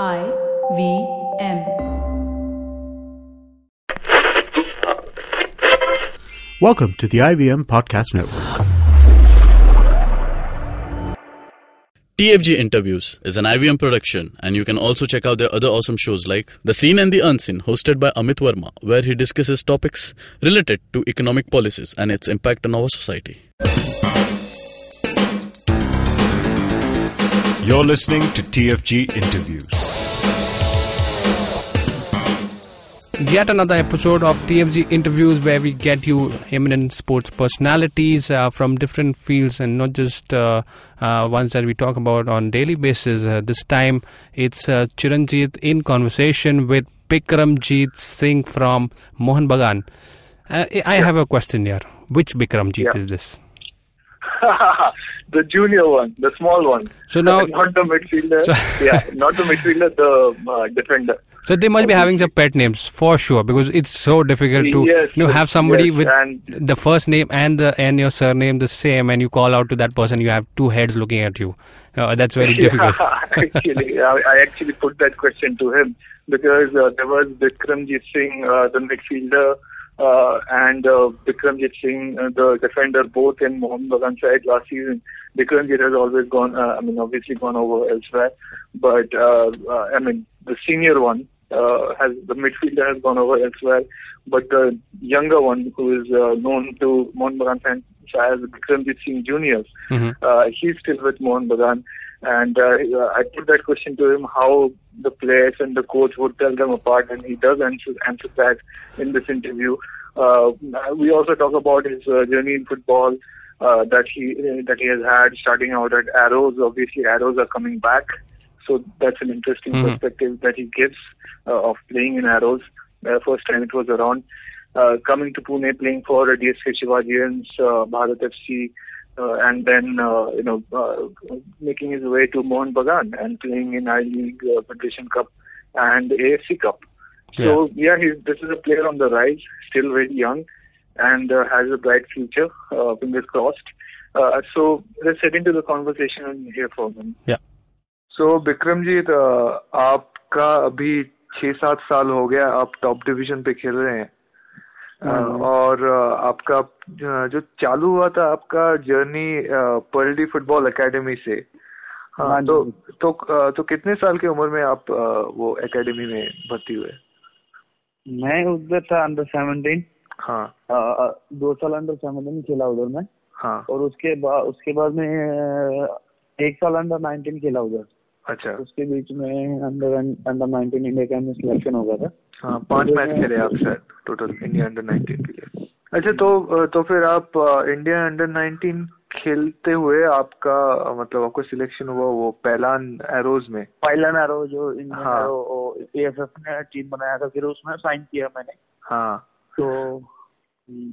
I V M. Welcome to the IVM Podcast Network. TFG Interviews is an IVM production, and you can also check out their other awesome shows like The Seen and the Unseen, hosted by Amit Verma, where he discusses topics related to economic policies and its impact on our society. You're listening to TFG Interviews. Yet another episode of TFG interviews where we get you eminent sports personalities uh, from different fields and not just uh, uh, ones that we talk about on daily basis. Uh, this time it's uh, Chiranjit in conversation with Bikramjeet Singh from Mohan Bagan. Uh, I have a question here. Which Bikramjeet Yeah. is this? the junior one, the small one. So now- not the midfielder. So- yeah, not the midfielder, the uh, defender. So they must be having some pet names for sure because it's so difficult to Yes, you know have somebody yes, with and- the first name and the and your surname the same and you call out to that person you have two heads looking at you. Uh, that's very difficult. Yeah, actually, I, I actually put that question to him because uh, there was Bikramjit Singh, uh, the midfielder, uh, and uh, Bikramjit Singh, uh, the defender, both in Mohan Bagan side last season. Bikramjit has always gone, uh, I mean, obviously gone over elsewhere, but uh, uh, I mean, the senior one uh, has the midfielder has gone over elsewhere, but the younger one, who is uh, known to Mohan Bagan fans as Bikramjit Singh Juniors, Mhm. uh, he's still with Mohan Bagan. And uh, I put that question to him how the players and the coach would tell them apart, and he does answer, answer that in this interview. Uh, we also talk about his uh, journey in football uh, that he that he has had, starting out at Arrows. Obviously, Arrows are coming back, so that's an interesting Mhm. perspective that he gives uh, of playing in Arrows. First time it was around. Uh, coming to Pune, playing for DSK Shivajians, uh, Bharat FC, uh, and then uh, you know uh, making his way to Mohan Bagan and playing in I League, uh, Federation Cup, and AFC Cup. So yeah, he's, this is a player on the rise, still very young, and uh, has a bright future. Uh, fingers crossed. Uh, so let's head into the conversation and hear from him. Yeah. So Bikramjit uh, आपका अभी छह सात साल हो गया आप top division पे खेल रहे हैं Uh, और आपका जो चालू हुआ था आपका जर्नी पर्ल्डी फुटबॉल एकेडमी से हाँ तो तो uh, तो कितने साल की उम्र में आप वो एकेडमी में भर्ती हुए? मैं उधर था अंडर सेवनटीन हाँ। दो साल अंडर सेवनटीन खेला उधर में। हाँ। और उसके बाद उसके बाद में एक साल अंडर नाइनटीन खेला उधर। अच्छा। उसके बीच में under under nineteen India camp में सिलेक्शन हो गया था। हाँ पाँच मैच खेले आप शायद टोटल इंडिया अंडर 19 के लिए। अच्छा तो तो फिर आप इंडिया अंडर 19 खेलते हुए आपका मतलब आपको सिलेक्शन हुआ वो पैलान एरोज में। पाइलन एरो जो इंडियन हाँ। एरो एएफएफ ने टीम बनाया था फिर उसमें साइन किया मैंने। हाँ। तो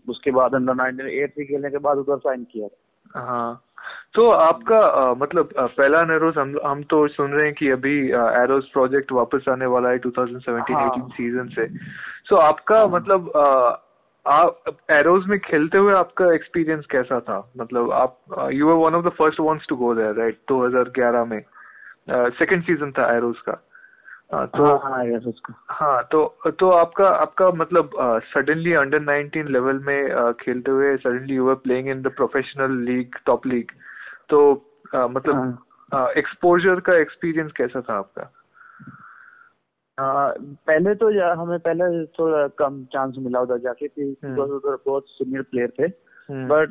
उसके बाद अंडर नाइनटीन एट से खेलने के बाद उधर साइन किया हाँ। तो आपका आ, मतलब पहला नेरोस हम हम तो सुन रहे हैं कि अभी एरोस प्रोजेक्ट वापस आने वाला है 2017-18 हाँ। सीज़न से सो so, आपका हाँ. मतलब आ, आप एरोज में खेलते हुए आपका एक्सपीरियंस कैसा था मतलब आप you were one of the first ones to go there right 2011 में सेकंड सीज़न था एरोज का अ, तो हाँ हाँ हाँ तो तो आपका आपका मतलब सडनली अंडर 19 लेवल में खेलते हुए suddenly you were playing in the professional league top league तो मतलब एक्सपोजर का एक्सपीरियंस कैसा था आपका? हाँ, पहले तो हमें पहले थोड़ा कम चांस मिला उधर जाके कि उधर बहुत सीनियर प्लेयर थे। बट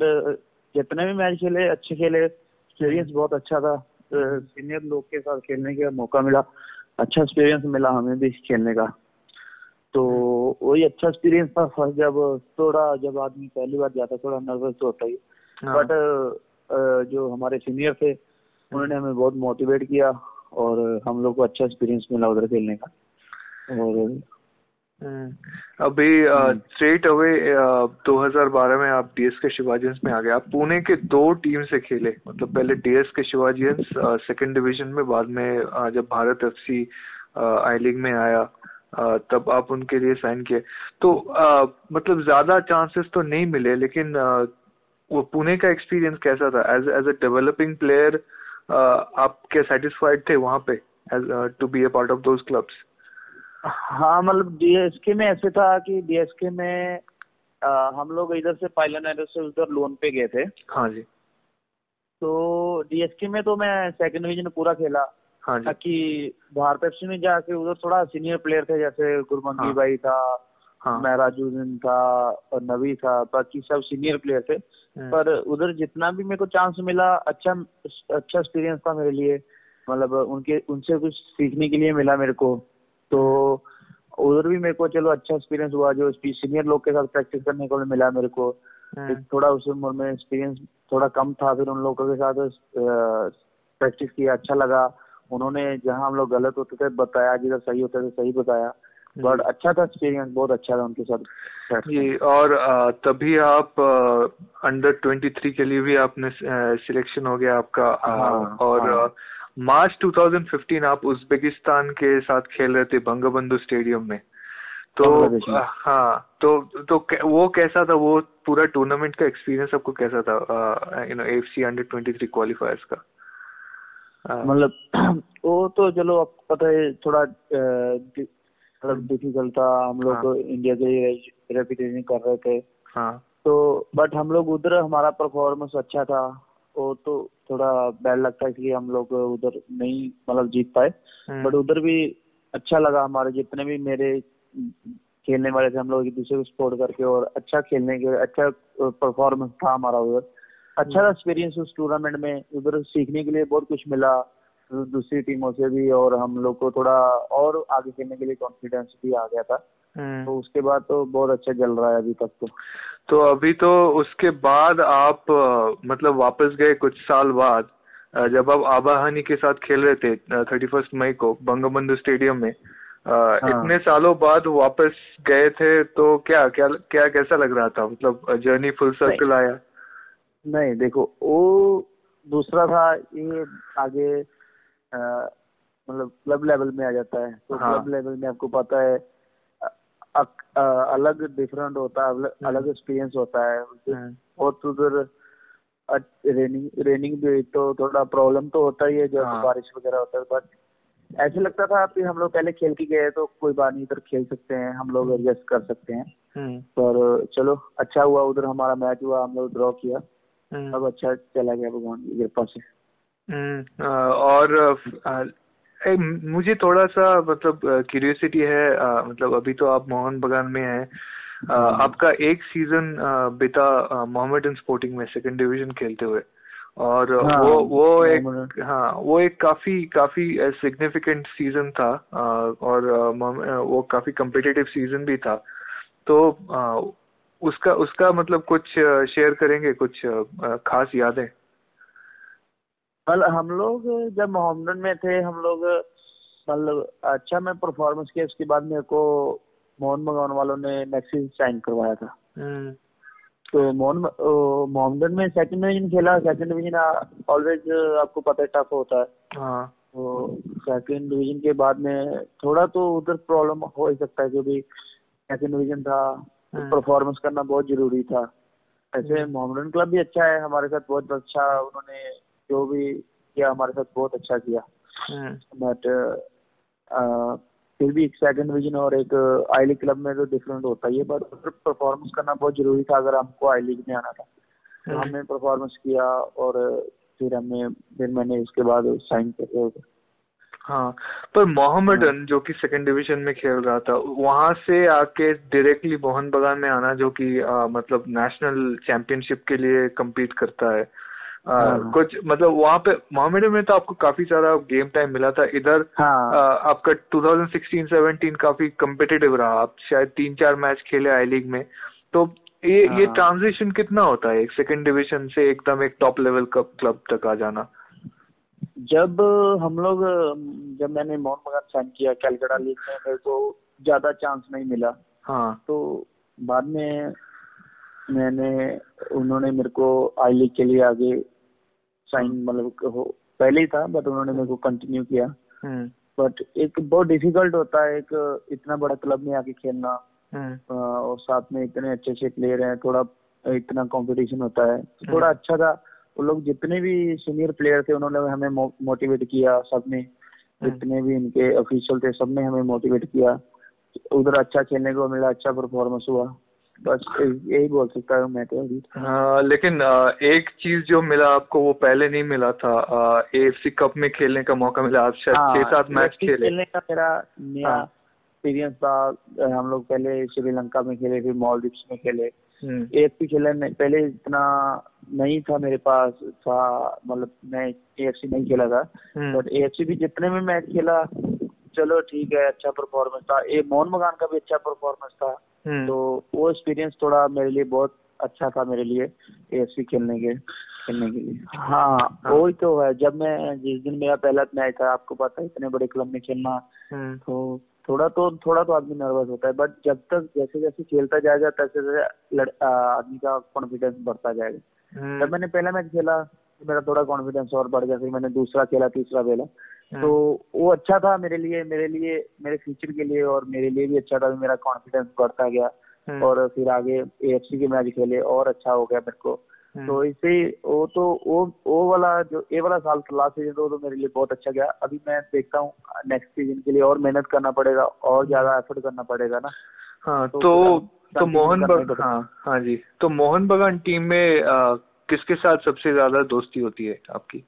जितने भी मैच खेले अच्छे खेले एक्सपीरियंस बहुत अच्छा था। सीनियर लोग के साथ खेलने का मौका मिला। अच्छा एक्सपीरियंस मिला हमें भी खेलने का। तो वही अच्छा एक्सपीरियंस था फ़र्स्ट जब थोड़ा जब आदमी पहली बार जाता है थोड़ा नर्वस तो होता ही। हाँ। बट जो हमारे सीनियर थे उन्होंने हमें बहुत मोटिवेट किया और हम लोग को अच्छा एक्सपीरियंस मिला उधर खेलने का। और अभी स्ट्रेट अवे 2012 में आप डीएस के शिवाजियंस में आ गए। आप पुणे के दो टीम से खेले। मतलब पहले डीएस के शिवाजियंस सेकंड डिवीज़न में बाद में जब भारत एफसी आई लीग में आया तब आप उनके लिए साइन किए। तो अ, मतलब ज़्यादा चांसेस तो नहीं मिले लेकिन अ, वो पुणे का एक्सपीरियंस कैसा था? As as a developing player आप क्या सेटिस्फाइड थे वहाँ पे to be a part of those clubs? हाँ मतलब डीएसके में ऐसे था कि डीएसके में आ, हम लोग इधर से पाइलन एरो से उधर लोन पे गए थे। हाँ जी। तो डीएसके में तो मैं सेकंड डिवीज़न पूरा खेला। हाँ जी। ताकि बाहर पेप्सी में जाके उधर थोड़ा सीनियर प्लेयर थे जैसे गुरमंगी हाँ। भाई था हाँ। महराजुद्दीन था और नबी था बाकी सब सीनियर प्लेयर थे। हम्म, पर उधर जितना भी मेरे को चांस मिला अच्छा अच्छा एक्सपीरियंस था मेरे लिए। मतलब उनके उनसे कुछ सीखने के लिए मिला मेरे को। तो उधर भी मेरे को चलो अच्छा एक्सपीरियंस हुआ जो सीनियर लोग के साथ प्रैक्टिस करने को मिला मेरे को। हम्म, थोड़ा उस उम्र में एक्सपीरियंस थोड़ा कम था फिर उन लोगों के साथ प्रैक्टिस किया अच्छा लगा। उन्होंने जहाँ हम लोग गलत होते थे बताया जिधर सही होते थे सही बताया। बट अच्छा था एक्सपीरियंस बहुत अच्छा था उनके साथ। जी और तभी आप अंडर ट्वेंटी थ्री के लिए भी आपने सिलेक्शन हो गया आपका हाँ, और हाँ। मार्च 2015 आप उज्बेकिस्तान के साथ खेल रहे थे बंगबंधु स्टेडियम में। तो हाँ तो तो वो कैसा था? वो पूरा टूर्नामेंट का एक्सपीरियंस आपको कैसा था? You know AFC under 23 qualifiers का। मतलब वो तो चलो आपको पता है थोड़ा मतलब डिफ़िकल्ट था। हम लोग हाँ। इंडिया के लिए रेपिटेशन कर रहे थे। हाँ। तो बट हम लोग उधर हमारा परफॉर्मेंस अच्छा था। वो तो थोड़ा बैड लगता है इसलिए हम लोग उधर नहीं मतलब जीत पाए। हम्म, बट उधर भी अच्छा लगा हमारे जितने भी मेरे खेलने वाले थे हम लोग एक दूसरे को सपोर्ट करके और अच्छा खेलने के अच्छा परफॉर्मेंस था हमारा उधर। अच्छा एक्सपीरियंस उस टूर्नामेंट में उधर सीखने के लिए बहुत कुछ मिला दूसरी टीमों से भी और हम लोग को थोड़ा और आगे खेलने के लिए कॉन्फिडेंस भी आ गया था। हम्म। तो उसके बाद तो बहुत अच्छा चल रहा है अभी तक तो। तो अभी तो उसके बाद आप मतलब वापस गए कुछ साल बाद जब आप आबाहानी के साथ खेल रहे थे थर्टी फ़र्स्ट मई को बंगबंधु स्टेडियम में अ, इतने सालों बाद वापस गए थे तो क्या क्या क्या कैसा लग रहा था? मतलब जर्नी फुल सर्कल आया? नहीं देखो वो दूसरा था ये आगे मतलब क्लब लेवल में आ जाता है। तो क्लब हाँ। लेवल में आपको पता है अलग डिफरेंट होता है अलग- एक्सपीरियंस होता है। हम्म, और तो उधर रेनिंग रेनिंग भी हुई तो थोड़ा प्रॉब्लम तो होता ही है जब हाँ। बारिश वगैरह होता है बट ऐसे लगता था कि हम लोग पहले खेल के गए तो कोई बात नहीं इधर खेल सकते हैं हम लोग एडजस्ट कर सकते हैं। हम्म, पर चलो अच्छा हुआ उधर हमारा मैच हुआ हम लोग ड्रॉ किया। हम्म, अब अच्छा चला गया भगवान की कृपा से। हम्म, और ए, मुझे थोड़ा सा मतलब क्यूरियोसिटी है अ, मतलब अभी तो आप मोहन बगान में हैं। आपका एक सीज़न बिता मोहम्मदन स्पोर्टिंग में सेकंड डिवीज़न खेलते हुए। और हाँ, वो वो एक हाँ वो एक काफ़ी काफ़ी सिग्निफिकेंट सीज़न था अ, और अ, वो काफ़ी कम्पिटिटिव सीज़न भी था। तो अ, उसका उसका मतलब कुछ शेयर करेंगे? कुछ खास यादें? मतलब हम लोग जब मोहम्मदन में थे हम लोग मतलब अच्छा मैं परफॉर्मेंस किया उसके बाद मेरे को मोहन बगान वालों ने मैक्सी साइन करवाया था। हम्म, तो मोहन मोहम्मदन में सेकंड डिवीज़न खेला सेकंड डिवीज़न ऑलवेज आपको पता है टफ होता है। हाँ। तो सेकंड डिवीज़न के बाद में थोड़ा तो उधर प्रॉब्लम हो ही सकता है क्योंकि सेकंड डिवीज़न था हम्म। परफॉर्मेंस करना बहुत ज़रूरी था। ऐसे मोहम्मदन क्लब भी अच्छा है हमारे साथ बहुत अच्छा उन्होंने जो भी किया हमारे साथ बहुत अच्छा किया। बट फिर भी एक सेकंड डिवीज़न और एक आई लीग क्लब में तो डिफरेंट होता ही है बट उधर परफॉर्मेंस करना बहुत ज़रूरी था अगर हमको आई लीग में आना था। तो हम्म। हमने परफॉर्मेंस किया और फिर हमने फिर मैंने उसके बाद साइन कर हाँ पर मोहम्मदन जो कि सेकंड डिवीज़न में खेल रहा था वहाँ से आके डायरेक्टली मोहन बगान में आना जो कि आ, मतलब नेशनल चैंपियनशिप के लिए कम्पीट करता है हाँ। कुछ मतलब वहाँ पे मोहम्मदन में तो आपको काफ़ी सारा गेम टाइम मिला था। इधर हाँ। आपका 2016-17 काफ़ी कम्पिटिटिव रहा। आप शायद तीन चार मैच खेले आई लीग में। तो ये ये हाँ। ट्रांजिशन कितना होता है एक सेकंड डिवीज़न से एकदम एक टॉप लेवल क्लब तक आ जाना? जब हम लोग जब मैंने मोहन बगान साइन किया कैलकाटा लीग में मेरे को ज़्यादा चांस नहीं मिला। हाँ। तो बाद में मैंने उन्होंने मेरे को आई लीग के लिए आगे साइन मतलब पहले ही था बट उन्होंने मेरे को कंटिन्यू किया। हम्म। बट एक बहुत डिफ़िकल्ट होता है एक इतना बड़ा क्लब में आके खेलना। हम्म। और साथ में इतने अच्छे अच्छे प्लेयर हैं थोड़ा इतना कंपटीशन होता है। थोड़ा अच्छा था। वो लोग जितने भी सीनियर प्लेयर थे उन्होंने हमें मोटिवेट किया सबने। जितने भी इनके ऑफिशियल थे सबने हमें मोटिवेट किया। उधर अच्छा खेलने को मिला अच्छा परफॉर्मेंस हुआ। बस यही बोल सकता हूँ मैं तो अभी। हाँ लेकिन एक चीज़ जो मिला आपको वो पहले नहीं मिला था। एएफसी कप में खेलने का मौका मिला आप शायद हाँ, छह सात मैच खेले। खेलने का मेरा नया हाँ। एक्सपीरियंस था। हम लोग पहले श्रीलंका में खेले फिर मॉलदीव्स में खेले। हम्म, एएफसी खेले नहीं- पहले इतना नहीं था मेरे पास था मतलब मैं एएफसी नहीं खेला था। हम्म, एफ़ सी भी जितने भी मैच खेला चलो ठीक है अच्छा परफॉर्मेंस था। ए मोहन मगान का भी अच्छा परफॉर्मेंस था। हम्म, तो वो एक्सपीरियंस थोड़ा मेरे लिए बहुत अच्छा था मेरे लिए एएफसी खेलने के खेलने के लिए। हाँ वही तो है जब मैं जिस दिन मेरा पहला मैच था आपको पता है इतने बड़े क्लब में खेलना हम्म, तो थोड़ा तो थोड़ा तो आदमी नर्वस होता है बट जब तक जैसे जैसे खेलता जाएगा तैसे तैसे आदमी का कॉन्फिडेंस बढ़ता जाएगा। हम्म, जब मैंने पहला मैच खेला मेरा थोड़ा कॉन्फिडेंस और बढ़ गया फिर मैंने दूसरा खेला तीसरा खेला। तो वो अच्छा था मेरे लिए मेरे लिए मेरे फ्यूचर के लिए और मेरे लिए भी अच्छा था मेरा कॉन्फिडेंस बढ़ता गया। हम्म, और फिर आगे एएफसी के मैच खेले और अच्छा हो गया मेरे को। हम्म, तो इससे वो तो वो वो वाला जो ये वाला साल लास्ट सीज़न तो, तो मेरे लिए बहुत अच्छा गया। अभी मैं देखता हूँ नेक्स्ट सीज़न के लिए और मेहनत करना पड़ेगा और ज़्यादा एफर्ट करना पड़ेगा ना। हाँ तो तो तो मोहन करना ही बग पड़ेगा। हाँ हाँ जी। तो मोहन बगान टीम में किसके साथ सबसे ज़्यादा दोस्ती होती है आपकी?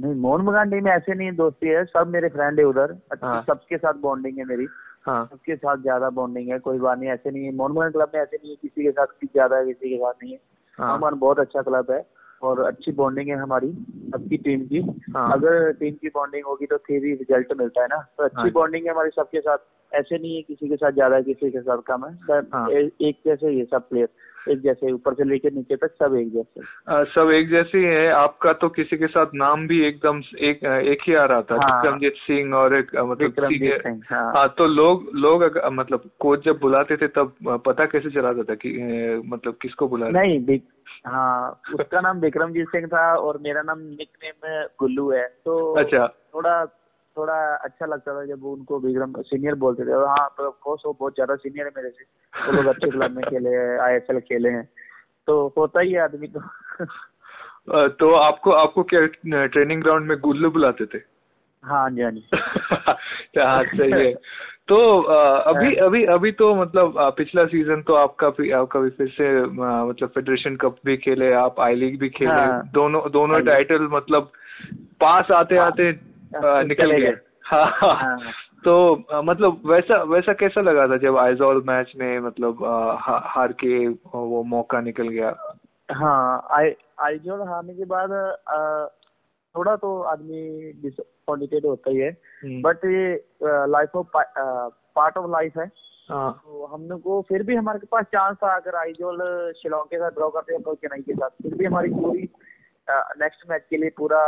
नहीं मोहन टीम में ऐसे नहीं दोस्ती है सब मेरे फ्रेंड है उधर। अच्छा हाँ। सबके साथ बॉन्डिंग है मेरी। हाँ। सबके साथ ज़्यादा बॉन्डिंग है कोई बात नहीं ऐसे नहीं है। मोहन बगान क्लब में ऐसे नहीं है किसी के साथ ज़्यादा है किसी के साथ नहीं है। हाँ। बहुत अच्छा क्लब है। और अच्छी बॉन्डिंग है हमारी सबकी टीम की। हाँ। अगर टीम की बॉन्डिंग होगी तो फिर ही रिज़ल्ट मिलता है ना। तो अच्छी हाँ। बॉन्डिंग है हमारी सबके साथ। ऐसे नहीं है किसी के साथ ज़्यादा है किसी के साथ कम है। बस हाँ। ए- एक जैसे ही है सब प्लेयर एक जैसे ऊपर से लेकर नीचे तक सब एक जैसे। आ, सब एक जैसे ही है। आपका तो किसी के साथ नाम भी एकदम एक एक ही आ रहा था। विक्रमजीत हाँ। विक्रमजीत सिंह और एक मतलब सिंह हाँ। हाँ तो लोग लोग अगर- मतलब कोच जब बुलाते थे तब पता कैसे चलाता था कि मतलब किसको बुला नहीं हाँ उसका नाम विक्रमजीत सिंह था और मेरा नाम निक नेम गुल्लू है। तो अच्छा। थोड़ा थोड़ा अच्छा लगता था जब वो उनको विक्रम सीनियर बोलते थे। और हाँ तो ऑफकोर्स वो बहुत ज़्यादा सीनियर है मेरे से। वो लोग अच्छे क्लब में खेले हैं आई खेले हैं। तो होता ही है आदमी को तो आपको आपको क्या ट्रेनिंग ग्राउंड में गुल्लू बुलाते थे? हाँ जी हाँ जी। हाँ सही है। तो अभी अभी अभी तो मतलब पिछला सीज़न तो आपका भी आपका भी फिर से मतलब फेडरेशन कप भी खेले आप आई लीग भी खेले। हाँ। दोनों दोनों हाँ टाइटल मतलब पास आते हाँ, आते आ, निकल गए। हाँ हाँ। हाँ। तो मतलब वैसा वैसा कैसा लगा था जब आइजॉल मैच में मतलब हा, हार के वो मौका निकल गया? हाँ आई आईजोल हारने के बाद थोड़ा तो आदमी डिसअपॉइंटेड होता ही है। हम्म, बट ये life of part of life है। हाँ। तो हम लोग को फिर भी हमारे पास चांस था अगर आईजोल शिलोंग के साथ ड्रॉ करते लोग चेन्नई के साथ फिर भी हमारी पूरी नेक्स्ट मैच के लिए पूरा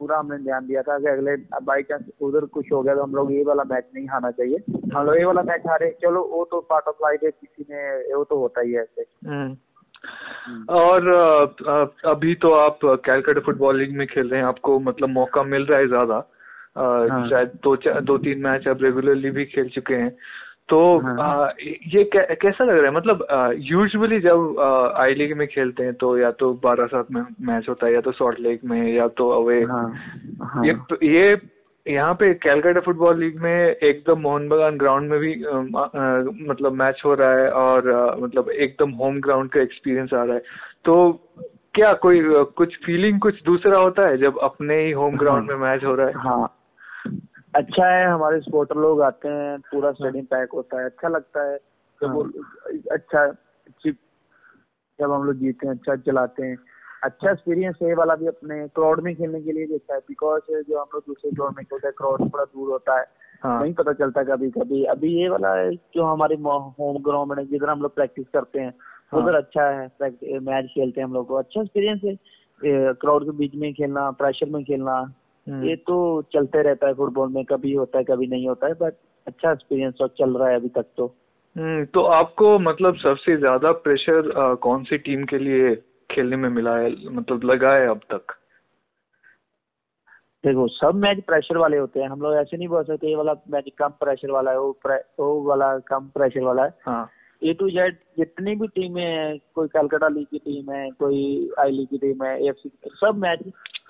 पूरा हमने ध्यान दिया था कि अगले बाई चांस उधर कुछ हो गया तो हम लोग ये वाला मैच नहीं हारना चाहिए। हम लोग ये वाला मैच हारे चलो वो तो पार्ट ऑफ़ लाइफ है किसी ने वो तो होता ही है ऐसे। हम्म। और अ, अ, अभी तो आप कैलकाटा फुटबॉल लीग में खेल रहे हैं आपको मतलब मौका मिल रहा है ज़्यादा। हाँ। शायद दो चार दो तीन मैच आप रेगुलरली भी खेल चुके हैं। तो हाँ। ये कैसा लग रहा है? मतलब यूजुअली जब आई लीग में खेलते हैं तो या तो बारह सात में मैच होता है या तो सॉल्ट लेक में या तो अवे। हाँ हाँ। ये ये यहाँ पे कैलकाटा फुटबॉल लीग में एकदम मोहन बगान ग्राउंड में भी अ, अ, मतलब मैच हो रहा है और अ, मतलब एकदम होम ग्राउंड का एक्सपीरियंस आ रहा है। तो क्या कोई कुछ फीलिंग कुछ दूसरा होता है जब अपने ही होम ग्राउंड में मैच हो रहा है? हाँ। अच्छा है हमारे सपोर्टर लोग आते हैं पूरा स्टेडियम पैक होता है अच्छा लगता है। जब वो अच्छा जब हम लोग जीते हैं अच्छा चलाते हैं। अच्छा एक्सपीरियंस है वाला भी अपने क्राउड में खेलने के लिए अच्छा है। बिकॉज़ जो हम लोग दूसरे ग्राउंड में खेलते हैं क्राउड थोड़ा दूर होता है। हाँ। नहीं पता चलता कभी कभी। अभी ये वाला है जो हमारे होम ग्राउंड में जिधर हम लोग प्रैक्टिस करते हैं हाँ। उधर अच्छा है। मैच खेलते हैं हम लोग को। अच्छा एक्सपीरियंस है। क्राउड के बीच में खेलना प्रेशर में खेलना। हम्म। ये तो चलते रहता है फुटबॉल में। कभी होता है कभी नहीं होता है बट अच्छा एक्सपीरियंस और चल रहा है अभी तक तो। हम्म, तो आपको मतलब सबसे ज़्यादा प्रेशर कौन सी टीम के लिए खेलने में मिला है मतलब लगा है अब तक। देखो सब मैच प्रेशर वाले होते हैं। हम लोग ऐसे नहीं बोल सकते ये वाला मैच कम प्रेशर वाला है वो प्रे, वो वाला कम प्रेशर वाला है। हाँ। ए टू जेड जितनी भी टीमें हैं कोई कलकत्ता लीग की टीम है कोई आई लीग की टीम है एफ़ सब मैच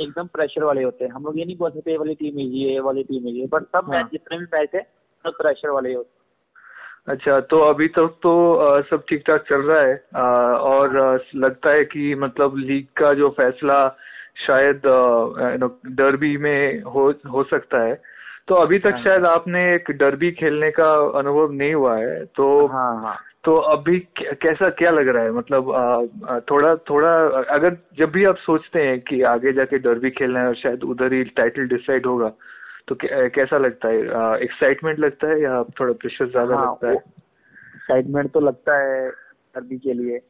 एकदम प्रेशर वाले होते हैं। हम लोग ये नहीं बोल सकते ये वाली टीम इजी है ये वाली टीम इजी है बट सब हाँ। मैच जितने भी मैच है सब प्रेशर वाले होते हैं। अच्छा तो अभी तक तो अ, सब ठीक ठाक चल रहा है? अ, और लगता है कि मतलब लीग का जो फैसला शायद डर्बी में हो हो सकता है। तो अभी तक हाँ। शायद आपने एक डर्बी खेलने का अनुभव नहीं हुआ है तो हाँ हाँ। तो अभी कैसा क्या लग रहा है? मतलब अ, थोड़ा थोड़ा अगर जब भी आप सोचते हैं कि आगे जाके डर्बी खेलना है और शायद उधर ही टाइटल डिसाइड होगा तो कैसा लगता है? एक्साइटमेंट लगता है या थोड़ा प्रेशर ज़्यादा हाँ, लगता है? एक्साइटमेंट तो लगता है डर्बी के लिए।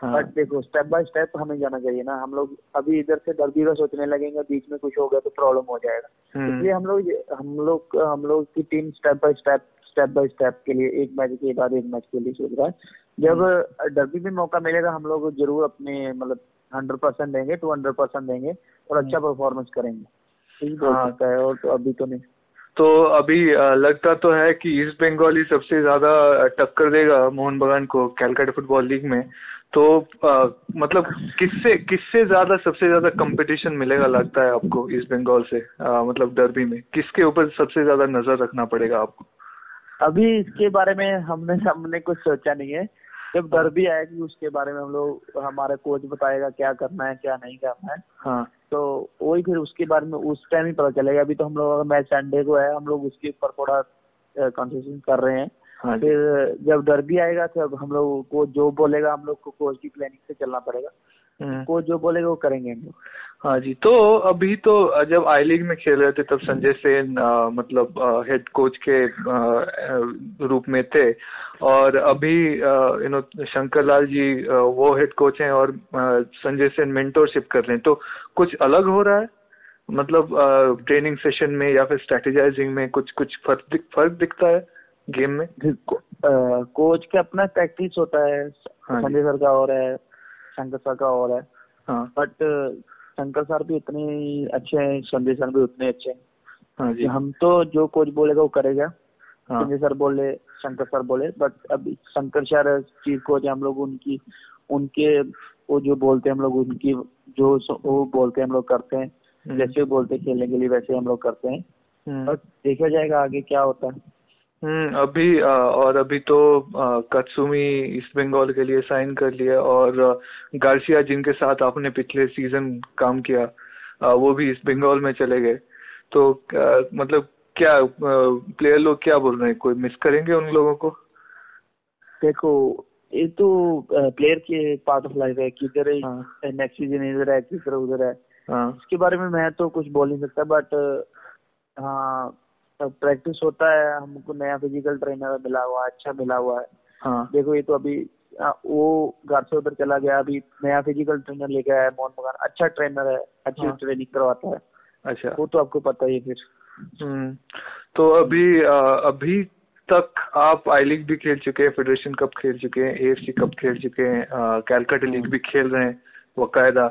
हाँ। बट देखो स्टेप बाय स्टेप हमें जाना चाहिए ना। हम लोग अभी इधर से दर्दी का सोचने लगेंगे बीच में कुछ हो गया तो प्रॉब्लम हो जाएगा। हम्म, इसलिए हम लोग हम लोग हम लोग की team step by step step by step के लिए एक मैच के बाद एक मैच के लिए सोच रहा है। जब डर्बी में मौका मिलेगा हम लोग ज़रूर अपने मतलब हंड्रेड परसेंट देंगे टू हंड्रेड परसेंट देंगे और अच्छा परफॉर्मेंस करेंगे। यही हाँ। है और तो अभी तो नहीं। तो अभी लगता तो है कि ईस्ट बंगाल ही सबसे ज़्यादा टक्कर देगा मोहन बगान को कैलकाटा फुटबॉल लीग में। तो अ, मतलब किससे किससे ज़्यादा सबसे ज़्यादा कंपटीशन मिलेगा लगता है आपको ईस्ट बंगाल से अ, मतलब डर्बी में? किसके ऊपर सबसे ज़्यादा नज़र रखना पड़ेगा आपको? अभी इसके बारे में हमने हमने कुछ सोचा नहीं है। जब डर्बी आएगी उसके बारे में हम लोग हमारा कोच बताएगा क्या करना है क्या नहीं करना है। हाँ। तो वही फिर उसके बारे में उस टाइम ही पता चलेगा। अभी तो हम लोग मैच संडे को है हम लोग उसके ऊपर थोड़ा कंसेशन कर रहे हैं। हाँ फिर जब डर भी आएगा तब हम लोग को जो बोलेगा हम लोग को कोच की प्लानिंग से चलना पड़ेगा। कोच जो बोलेगा वो करेंगे हम लोग। हाँ जी तो अभी तो जब आई लीग में खेल रहे थे तब संजय सेन अ, मतलब हेड कोच के अ, रूप में थे। और अभी यू नो शंकर लाल जी अ, वो हेड कोच हैं और संजय सेन मेंटोरशिप कर रहे हैं। तो कुछ अलग हो रहा है? मतलब ट्रेनिंग सेशन में या फिर स्ट्रेटेजाइजिंग में कुछ कुछ फ़र्क दिख, फ़र्क दिखता है गेम में? को, कोच का अपना प्रैक्टिस होता है। हाँ संजय सर का और है शंकर सर का और है। हाँ। बट शंकर सर भी इतने अच्छे हैं संजय सर भी उतने अच्छे हैं। हाँ जी। हम तो जो कोच बोलेगा वो करेगा। हाँ। संजय सर बोले शंकर सर बोले। बट अभी शंकर सर चीफ कोच हम लोग उनकी उनके वो जो बोलते हैं हम लोग उनकी जो वो बोलते हैं हम लोग करते हैं। हम्म, जैसे बोलते हैं खेलने के लिए वैसे हम लोग करते हैं। हम्म। बट देखा जाएगा आगे क्या होता है। हम्म अभी अ, और अभी तो कत्सुमी ईस्ट बंगाल के लिए साइन कर लिया और गार्सिया जिनके साथ आपने पिछले सीज़न काम किया अ, वो भी ईस्ट बंगाल में चले गए। तो अ, मतलब क्या प्लेयर लोग क्या बोल रहे हैं? कोई मिस करेंगे उन लोगों को? देखो ये तो प्लेयर के पार्ट ऑफ़ लाइफ है किधर हाँ नेक्स्ट सीज़न इधर है किधर उधर है। हाँ। इसके बारे में मैं तो कुछ बोल नहीं सकता बट हाँ प्रैक्टिस होता है हमको नया फ़िज़िकल ट्रेनर मिला हुआ है अच्छा मिला हुआ है। हाँ। देखो ये तो अभी आ, वो घर से उधर चला गया अभी नया फ़िज़िकल ट्रेनर लेके आया है मोहन बगान अच्छा ट्रेनर है अच्छी हाँ। ट्रेनिंग करवाता है। अच्छा। वो तो आपको पता ही है फिर। हम्म तो अभी अ, अभी तक आप आई लीग भी खेल चुके हैं फेडरेशन कप खेल चुके हैं एएफसी कप खेल चुके हैं कैलकाटा लीग भी खेल रहे हैं बकायदा।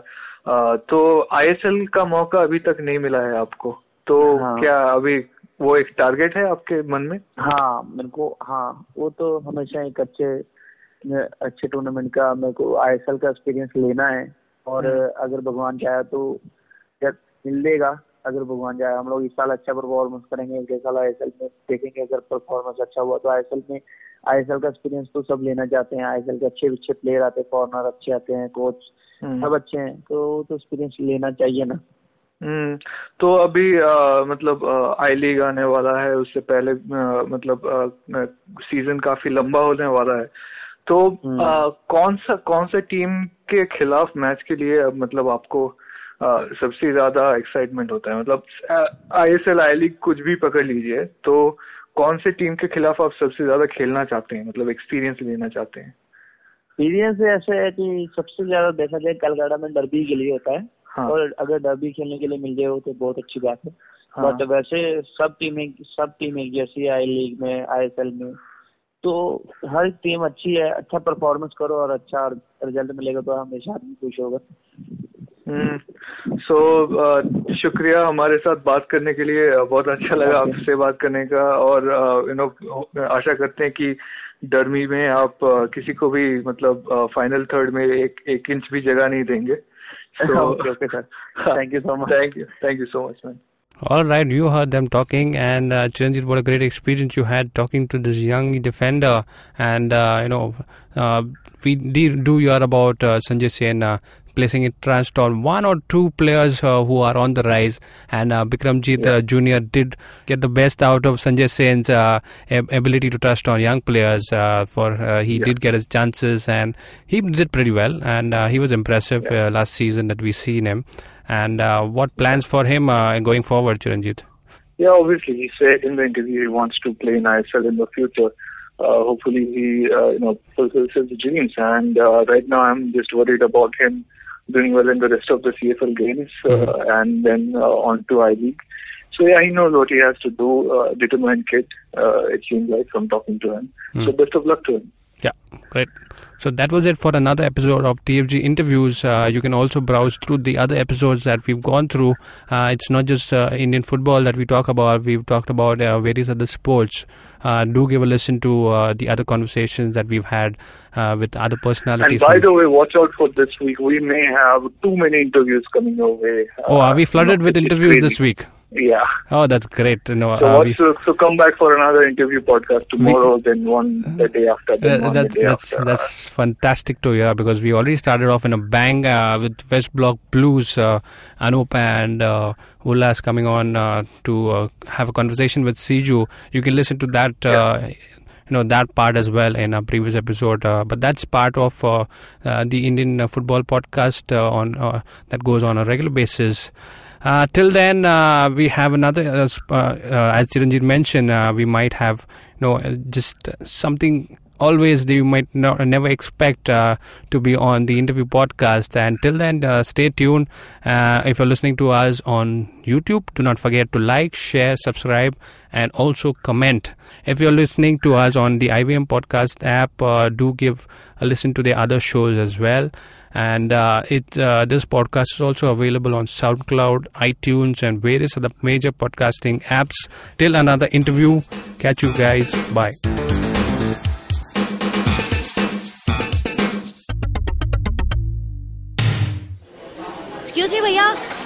अ, तो आईएसएल का मौका अभी तक नहीं मिला है आपको। तो हाँ। क्या अभी वो एक टारगेट है आपके मन में? हाँ मेरे को हाँ वो तो हमेशा एक अच्छे अच्छे टूर्नामेंट का मेरे को आईएसएल का एक्सपीरियंस लेना है। और अगर भगवान चाहे तो जब मिलेगा अगर भगवान चाहे हम लोग इस साल अच्छा परफॉर्मेंस करेंगे अगले साल आईएसएल में देखेंगे अगर परफॉर्मेंस अच्छा हुआ तो आईएसएल में आईएसएल का एक्सपीरियंस तो सब लेना चाहते हैं। आईएसएल के अच्छे अच्छे प्लेयर आते हैं फॉरनर अच्छे आते हैं कोच हम्म। सब अच्छे हैं तो तो एक्सपीरियंस लेना चाहिए ना। हम्म तो अभी अ, मतलब आई लीग आने वाला है उससे पहले अ, मतलब सीज़न काफ़ी लंबा होने वाला है। तो हम्म। अ, कौन सा कौन सा टीम के खिलाफ मैच के लिए अ, मतलब आपको अ, सबसे ज़्यादा एक्साइटमेंट होता है? मतलब आई आईएसएल आई लीग कुछ भी पकड़ लीजिए तो कौन से टीम के खिलाफ आप सबसे ज़्यादा खेलना चाहते हैं? मतलब एक्सपीरियंस लेना चाहते हैं। एक्सपीरियंस ऐसे है कि सबसे ज़्यादा देखा जाए कलकत्ता में डर्बी के लिए होता है। हाँ। और अगर डर्बी खेलने के लिए मिल जाए तो बहुत अच्छी बात है। हाँ। बट वैसे सब टीमें सब टीमें जैसे आई लीग में आईएसएल में। तो हर टीम अच्छी है अच्छा परफॉर्मेंस करो और अच्छा रिज़ल्ट मिलेगा तो हमेशा आदमी खुश होगा। हम्म। सो शुक्रिया हमारे साथ बात करने के लिए। बहुत अच्छा लगा Okay. आपसे बात करने का और you uh, know you know, आशा करते हैं कि डरमी में आप uh, किसी को भी मतलब फाइनल थर्ड में एक एक इंच भी जगह नहीं देंगे। okay, okay, sir. Thank you so much. Thank you. Thank you so much, man. All right, you heard them talking, and uh, Chiranjit, what a great experience you had talking to this young defender. And uh, you know, uh, we did do hear about uh, Sanjay Sen uh, placing it trust on one or two players uh, who are on the rise. And uh, Bikramjit uh, Jr. did get the best out of Sanjay Sen's uh, ab- ability to trust on young players. Uh, for uh, he Yeah. did get his chances, and he did pretty well. And uh, he was impressive uh, last season that we seen him. And uh, what plans for him uh, going forward, Chiranjit? Yeah, obviously, he said in the interview he wants to play in ISL in the future. Uh, hopefully, he uh, you know fulfills his dreams. And uh, right now, I'm just worried about him doing well in the rest of the CFL games uh, and then uh, on to I League. So yeah, he knows what he has to do. Uh, determined kid, uh, it seems like from talking to him. So best of luck to him. Yeah, great. So that was it for another episode of TFG interviews. Uh, you can also browse through the other episodes that we've gone through. Uh, it's not just uh, Indian football that we talk about. We've talked about uh, various other sports. Uh, do give a listen to uh, the other conversations that we've had uh, with other personalities. And by the way, watch out for this week. We may have too many interviews coming our way. oh, are we flooded with interviews this week? Yeah. Oh, that's great. You know, So, uh, watch, we- so, come back for another interview podcast tomorrow, then one the day after, Uh, that's day that's after. that's fantastic to hear because we already started off in a bang uh, with West Block Blues, uh, Anup and uh, Ullas coming on uh, to uh, have a conversation with Siju. You can listen to that. Uh, you know that part as well in a previous episode, uh, but that's part of uh, uh, the Indian football podcast uh, on uh, that goes on a regular basis. Uh, till then, uh, we have another, uh, uh, uh, as Chiranjit mentioned, uh, we might have, you know, just something always that you might not, never expect to be on the interview podcast. And till then, stay tuned. If you're listening to us on YouTube, do not forget to like, share, subscribe, and also comment. If you're listening to us on the IBM podcast app, do give a listen to the other shows as well and uh, it uh, this podcast is also available on SoundCloud, iTunes, and various other major podcasting apps. Till another interview. Catch you guys. Bye. Excuse me, भैया